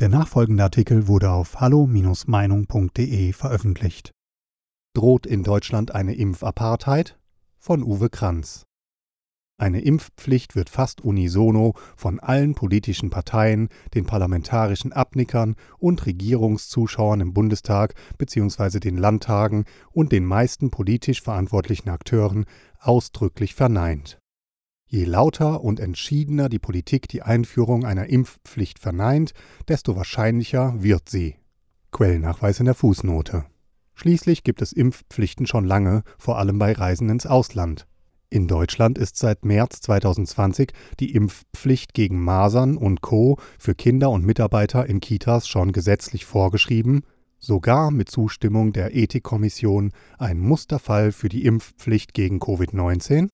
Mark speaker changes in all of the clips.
Speaker 1: Der nachfolgende Artikel wurde auf hallo-meinung.de veröffentlicht. Droht in Deutschland eine Impfapartheid? Von Uwe Kranz. Eine Impfpflicht wird fast unisono von allen politischen Parteien, den parlamentarischen Abnickern und Regierungszuschauern im Bundestag bzw. den Landtagen und den meisten politisch verantwortlichen Akteuren ausdrücklich verneint. Je lauter und entschiedener die Politik die Einführung einer Impfpflicht verneint, desto wahrscheinlicher wird sie. Quellennachweis in der Fußnote. Schließlich gibt es Impfpflichten schon lange, vor allem bei Reisen ins Ausland. In Deutschland ist seit März 2020 die Impfpflicht gegen Masern und Co. für Kinder und Mitarbeiter in Kitas schon gesetzlich vorgeschrieben, sogar mit Zustimmung der Ethikkommission ein Musterfall für die Impfpflicht gegen Covid-19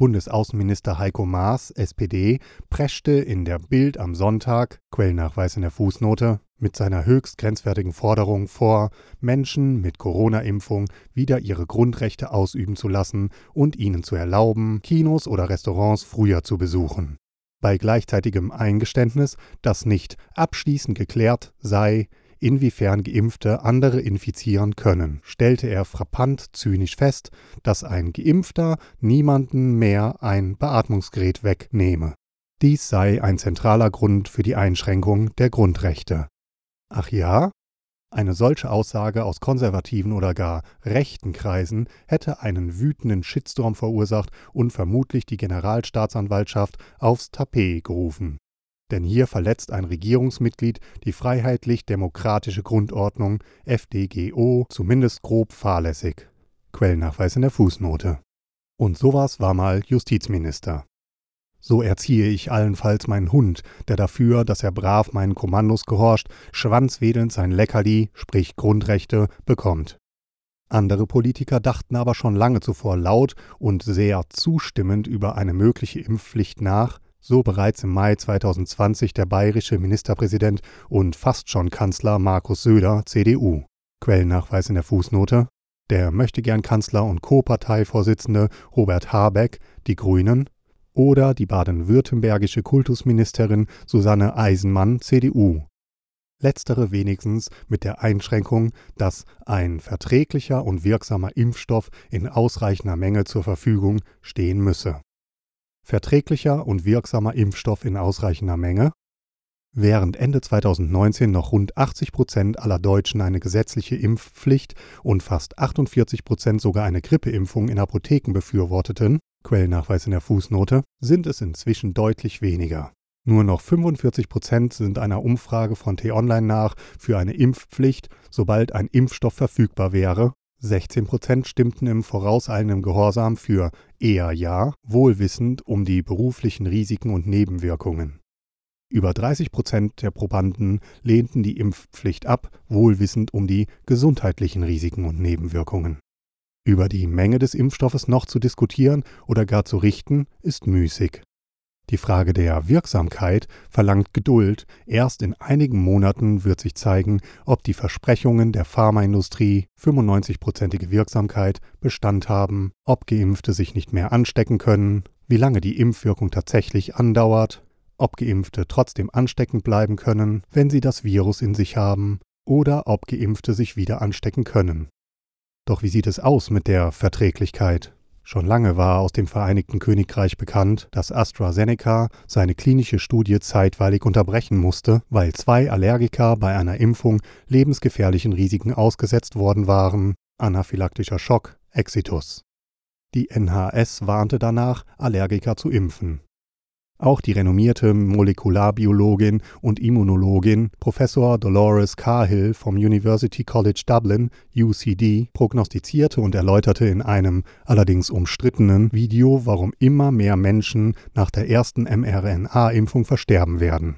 Speaker 1: Bundesaußenminister Heiko Maas, SPD, preschte in der Bild am Sonntag, Quellnachweis in der Fußnote, mit seiner höchst grenzwertigen Forderung vor, Menschen mit Corona-Impfung wieder ihre Grundrechte ausüben zu lassen und ihnen zu erlauben, Kinos oder Restaurants früher zu besuchen. Bei gleichzeitigem Eingeständnis, dass nicht abschließend geklärt sei, inwiefern Geimpfte andere infizieren können, stellte er frappant zynisch fest, dass ein Geimpfter niemanden mehr ein Beatmungsgerät wegnehme. Dies sei ein zentraler Grund für die Einschränkung der Grundrechte. Ach ja? Eine solche Aussage aus konservativen oder gar rechten Kreisen hätte einen wütenden Shitstorm verursacht und vermutlich die Generalstaatsanwaltschaft aufs Tapet gerufen denn hier verletzt ein Regierungsmitglied die freiheitlich-demokratische Grundordnung FDGO zumindest grob fahrlässig. Quellennachweis in der Fußnote. Und sowas war mal Justizminister. So erziehe ich allenfalls meinen Hund, der dafür, dass er brav meinen Kommandos gehorcht, schwanzwedelnd sein Leckerli, sprich Grundrechte, bekommt. Andere Politiker dachten aber schon lange zuvor laut und sehr zustimmend über eine mögliche Impfpflicht nach, so bereits im Mai 2020 der bayerische Ministerpräsident und fast schon Kanzler Markus Söder, CDU. Quellennachweis in der Fußnote. Der möchtegern Kanzler und Co-Parteivorsitzende Robert Habeck, die Grünen, oder die baden-württembergische Kultusministerin Susanne Eisenmann, CDU. Letztere wenigstens mit der Einschränkung, dass ein verträglicher und wirksamer Impfstoff in ausreichender Menge zur Verfügung stehen müsse verträglicher und wirksamer Impfstoff in ausreichender Menge, Während Ende 2019 noch rund 80 Prozent aller Deutschen eine gesetzliche Impfpflicht und fast 48 Prozent sogar eine Grippeimpfung in Apotheken befürworteten, Quellnachweis in der Fußnote, sind es inzwischen deutlich weniger. Nur noch 45 Prozent sind einer Umfrage von T-Online nach für eine Impfpflicht, sobald ein Impfstoff verfügbar wäre, 16 Prozent stimmten im vorauseilenden Gehorsam für eher Ja, wohlwissend um die beruflichen Risiken und Nebenwirkungen. Über 30 Prozent der Probanden lehnten die Impfpflicht ab, wohlwissend um die gesundheitlichen Risiken und Nebenwirkungen. Über die Menge des Impfstoffes noch zu diskutieren oder gar zu richten, ist müßig. Die Frage der Wirksamkeit verlangt Geduld. Erst in einigen Monaten wird sich zeigen, ob die Versprechungen der Pharmaindustrie 95-prozentige Wirksamkeit Bestand haben, ob Geimpfte sich nicht mehr anstecken können, wie lange die Impfwirkung tatsächlich andauert, ob Geimpfte trotzdem ansteckend bleiben können, wenn sie das Virus in sich haben, oder ob Geimpfte sich wieder anstecken können. Doch wie sieht es aus mit der Verträglichkeit? Schon lange war aus dem Vereinigten Königreich bekannt, dass AstraZeneca seine klinische Studie zeitweilig unterbrechen musste, weil zwei Allergiker bei einer Impfung lebensgefährlichen Risiken ausgesetzt worden waren, anaphylaktischer Schock, Exitus. Die NHS warnte danach, Allergiker zu impfen. Auch die renommierte Molekularbiologin und Immunologin Professor Dolores Cahill vom University College Dublin UCD prognostizierte und erläuterte in einem allerdings umstrittenen Video, warum immer mehr Menschen nach der ersten mRNA-Impfung versterben werden.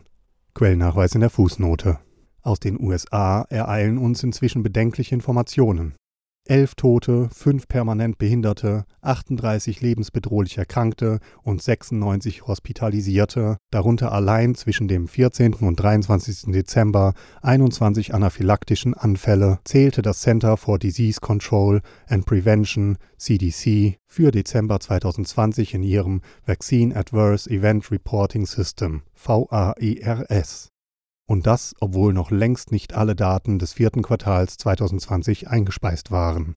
Speaker 1: Quellnachweis in der Fußnote. Aus den USA ereilen uns inzwischen bedenkliche Informationen. Elf Tote, fünf permanent Behinderte, 38 lebensbedrohlich Erkrankte und 96 Hospitalisierte, darunter allein zwischen dem 14. und 23. Dezember 21 anaphylaktischen Anfälle, zählte das Center for Disease Control and Prevention CDC für Dezember 2020 in ihrem Vaccine Adverse Event Reporting System VAERS. Und das, obwohl noch längst nicht alle Daten des vierten Quartals 2020 eingespeist waren.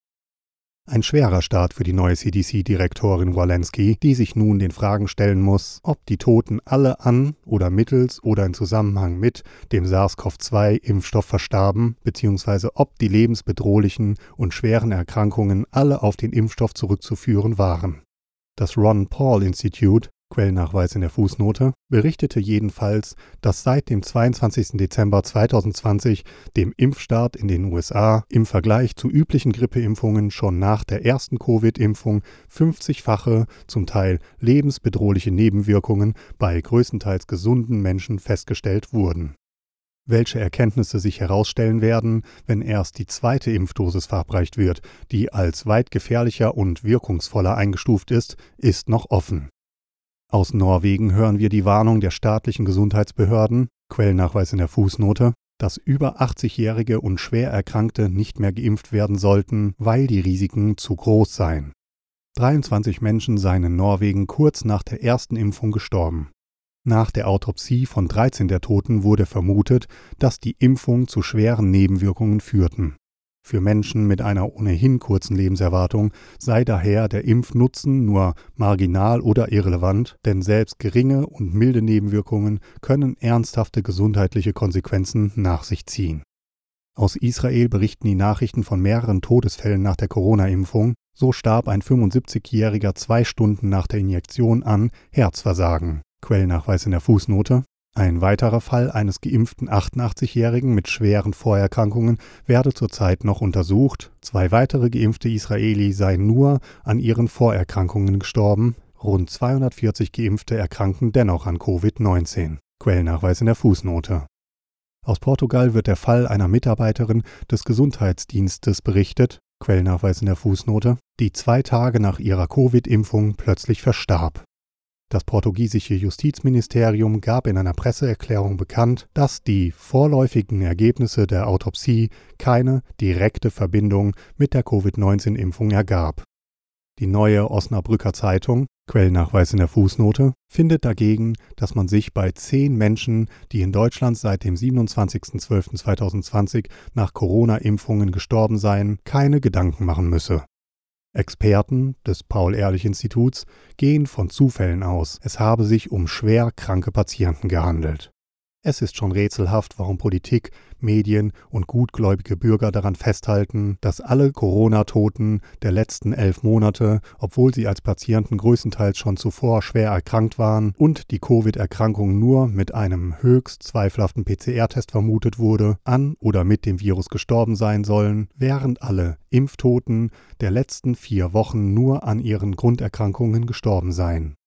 Speaker 1: Ein schwerer Start für die neue CDC-Direktorin Walensky, die sich nun den Fragen stellen muss, ob die Toten alle an oder mittels oder in Zusammenhang mit dem SARS-CoV-2-Impfstoff verstarben, beziehungsweise ob die lebensbedrohlichen und schweren Erkrankungen alle auf den Impfstoff zurückzuführen waren. Das Ron Paul Institute Quellennachweis in der Fußnote, berichtete jedenfalls, dass seit dem 22. Dezember 2020, dem Impfstart in den USA, im Vergleich zu üblichen Grippeimpfungen schon nach der ersten Covid-Impfung 50-fache, zum Teil lebensbedrohliche Nebenwirkungen bei größtenteils gesunden Menschen festgestellt wurden. Welche Erkenntnisse sich herausstellen werden, wenn erst die zweite Impfdosis verabreicht wird, die als weit gefährlicher und wirkungsvoller eingestuft ist, ist noch offen. Aus Norwegen hören wir die Warnung der staatlichen Gesundheitsbehörden, Quellennachweis in der Fußnote, dass über 80-Jährige und schwer Erkrankte nicht mehr geimpft werden sollten, weil die Risiken zu groß seien. 23 Menschen seien in Norwegen kurz nach der ersten Impfung gestorben. Nach der Autopsie von 13 der Toten wurde vermutet, dass die Impfung zu schweren Nebenwirkungen führten. Für Menschen mit einer ohnehin kurzen Lebenserwartung sei daher der Impfnutzen nur marginal oder irrelevant, denn selbst geringe und milde Nebenwirkungen können ernsthafte gesundheitliche Konsequenzen nach sich ziehen. Aus Israel berichten die Nachrichten von mehreren Todesfällen nach der Corona-Impfung. So starb ein 75-Jähriger zwei Stunden nach der Injektion an Herzversagen. Quellnachweis in der Fußnote. Ein weiterer Fall eines geimpften 88-Jährigen mit schweren Vorerkrankungen werde zurzeit noch untersucht. Zwei weitere geimpfte Israeli seien nur an ihren Vorerkrankungen gestorben. Rund 240 Geimpfte erkranken dennoch an Covid-19. Quellnachweis in der Fußnote. Aus Portugal wird der Fall einer Mitarbeiterin des Gesundheitsdienstes berichtet, Quellnachweis in der Fußnote, die zwei Tage nach ihrer Covid-Impfung plötzlich verstarb. Das portugiesische Justizministerium gab in einer Presseerklärung bekannt, dass die vorläufigen Ergebnisse der Autopsie keine direkte Verbindung mit der Covid-19-Impfung ergab. Die neue Osnabrücker Zeitung, Quellnachweis in der Fußnote, findet dagegen, dass man sich bei zehn Menschen, die in Deutschland seit dem 27.12.2020 nach Corona-Impfungen gestorben seien, keine Gedanken machen müsse. Experten des Paul-Ehrlich-Instituts gehen von Zufällen aus, es habe sich um schwer kranke Patienten gehandelt. Es ist schon rätselhaft, warum Politik, Medien und gutgläubige Bürger daran festhalten, dass alle Corona-Toten der letzten elf Monate, obwohl sie als Patienten größtenteils schon zuvor schwer erkrankt waren und die Covid-Erkrankung nur mit einem höchst zweifelhaften PCR-Test vermutet wurde, an oder mit dem Virus gestorben sein sollen, während alle Impftoten der letzten vier Wochen nur an ihren Grunderkrankungen gestorben seien.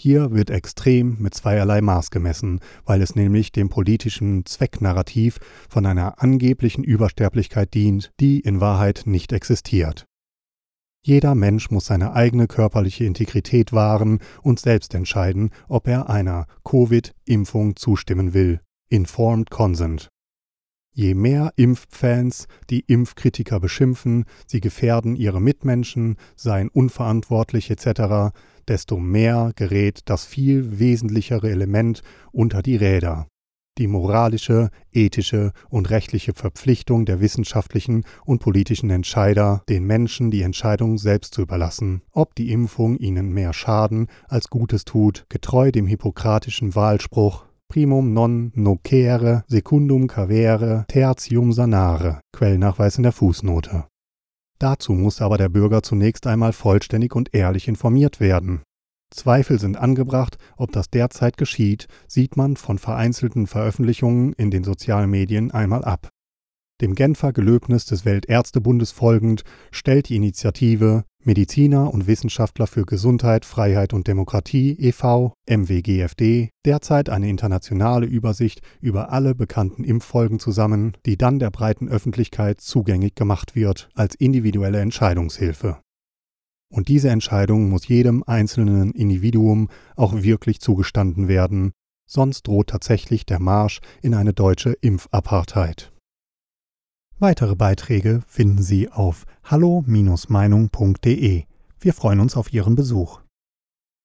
Speaker 1: Hier wird extrem mit zweierlei Maß gemessen, weil es nämlich dem politischen Zwecknarrativ von einer angeblichen Übersterblichkeit dient, die in Wahrheit nicht existiert. Jeder Mensch muss seine eigene körperliche Integrität wahren und selbst entscheiden, ob er einer Covid-Impfung zustimmen will. Informed Consent. Je mehr Impffans die Impfkritiker beschimpfen, sie gefährden ihre Mitmenschen, seien unverantwortlich etc., desto mehr gerät das viel wesentlichere Element unter die Räder. Die moralische, ethische und rechtliche Verpflichtung der wissenschaftlichen und politischen Entscheider, den Menschen die Entscheidung selbst zu überlassen, ob die Impfung ihnen mehr Schaden als Gutes tut, getreu dem hippokratischen Wahlspruch primum non nocere secundum cavere tertium sanare, Quellnachweis in der Fußnote. Dazu muss aber der Bürger zunächst einmal vollständig und ehrlich informiert werden. Zweifel sind angebracht, ob das derzeit geschieht, sieht man von vereinzelten Veröffentlichungen in den sozialen Medien einmal ab. Dem Genfer Gelöbnis des Weltärztebundes folgend stellt die Initiative Mediziner und Wissenschaftler für Gesundheit, Freiheit und Demokratie e.V. MWGFD derzeit eine internationale Übersicht über alle bekannten Impffolgen zusammen, die dann der breiten Öffentlichkeit zugänglich gemacht wird als individuelle Entscheidungshilfe. Und diese Entscheidung muss jedem einzelnen Individuum auch wirklich zugestanden werden, sonst droht tatsächlich der Marsch in eine deutsche Impfapartheid. Weitere Beiträge finden Sie auf hallo-meinung.de. Wir freuen uns auf Ihren Besuch.